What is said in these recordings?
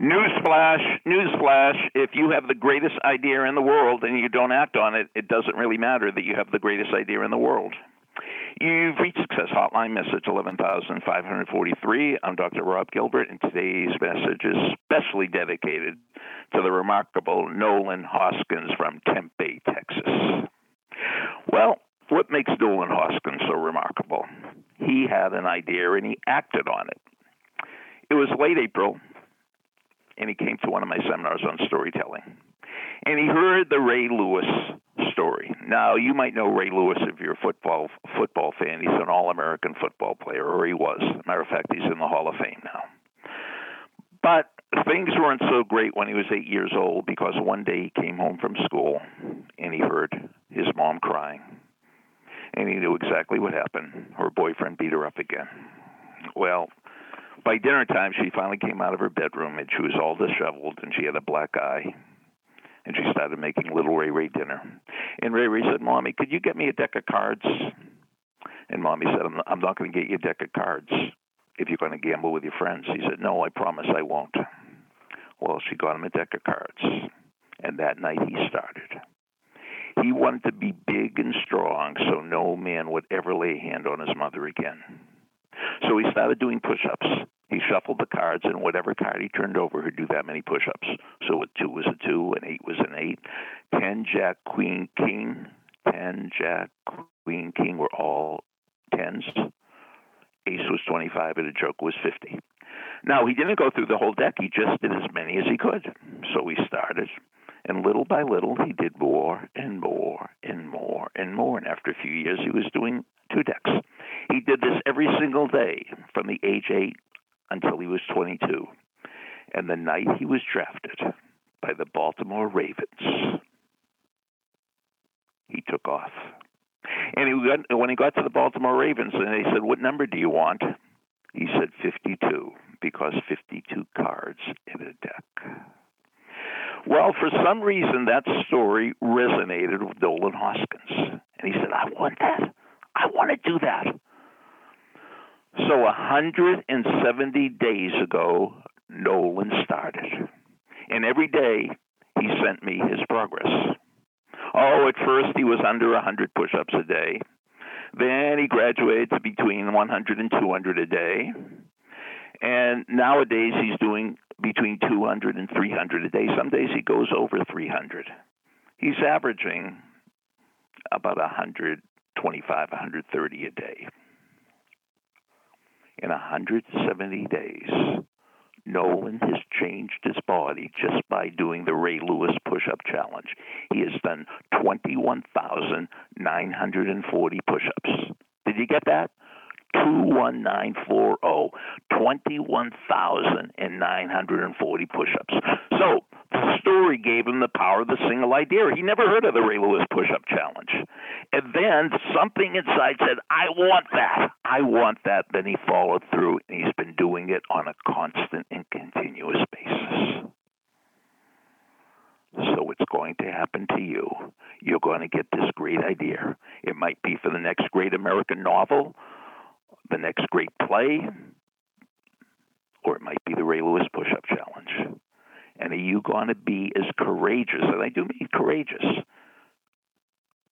Newsflash, newsflash, if you have the greatest idea in the world and you don't act on it, it doesn't really matter that you have the greatest idea in the world. You've reached Success Hotline message 11543. I'm Dr. Rob Gilbert, and today's message is specially dedicated to the remarkable Nolan Hoskins from Tempe, Texas. Well, what makes Nolan Hoskins so remarkable? He had an idea and he acted on it. It was late April, and he came to one of my seminars on storytelling. And he heard the Ray Lewis story. Now, you might know Ray Lewis if you're a football football fan. He's an All-American football player, or he was. Matter of fact, he's in the Hall of Fame now. But things weren't so great when he was eight years old because one day he came home from school and he heard his mom crying. And he knew exactly what happened. Her boyfriend beat her up again. Well, by dinner time, she finally came out of her bedroom and she was all disheveled and she had a black eye. And she started making little Ray Ray dinner. And Ray Ray said, Mommy, could you get me a deck of cards? And Mommy said, I'm not, I'm not going to get you a deck of cards if you're going to gamble with your friends. He said, No, I promise I won't. Well, she got him a deck of cards. And that night he started. He wanted to be big and strong so no man would ever lay a hand on his mother again. So he started doing push ups. He shuffled the cards, and whatever card he turned over, he'd do that many push ups. So a two was a two, an eight was an eight. Ten, jack, queen, king. Ten, jack, queen, king were all tens. Ace was 25, and a joker was 50. Now, he didn't go through the whole deck, he just did as many as he could. So he started, and little by little, he did more and more and more and more. And after a few years, he was doing two decks. He did this every single day from the age eight until he was 22. And the night he was drafted by the Baltimore Ravens, he took off. And he when he got to the Baltimore Ravens, and they said, What number do you want? He said 52, because 52 cards in a deck. Well, for some reason, that story resonated with Nolan Hoskins. And he said, I want that. I want to do that. So 170 days ago, Nolan started. And every day he sent me his progress. Oh, at first he was under 100 push ups a day. Then he graduated to between 100 and 200 a day. And nowadays he's doing between 200 and 300 a day. Some days he goes over 300. He's averaging about 125, 130 a day in 170 days, Nolan has changed his body just by doing the Ray Lewis push up challenge. He has done 21,940 push ups. Did you get that? 21940, 21,940 push ups. So the story gave him the power of the single idea. He never heard of the Ray Lewis push up challenge. And then something inside said, I want that. I want that. Then he followed through and he's been doing it on a constant and continuous basis. So it's going to happen to you. You're going to get this great idea. It might be for the next great American novel, the next great play, or it might be the Ray Lewis push up challenge. And are you going to be as courageous, and I do mean courageous,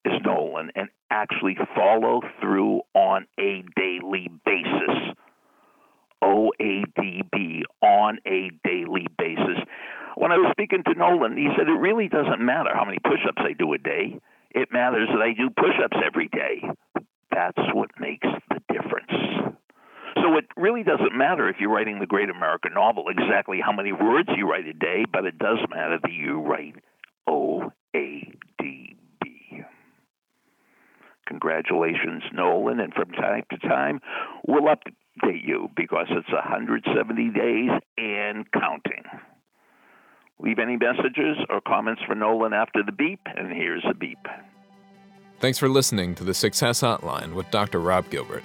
as Nolan, and actually follow through on a daily basis? O A D B, on a daily basis. When I was speaking to Nolan, he said it really doesn't matter how many push ups I do a day. It matters that I do push ups every day. That's what makes the difference. So it really doesn't matter if you're writing the great American novel exactly how many words you write a day, but it does matter that you write O A D B. Congratulations, Nolan, and from time to time we'll update you because it's 170 days and counting. Leave any messages or comments for Nolan after the beep, and here's the beep. Thanks for listening to the Success Hotline with Dr. Rob Gilbert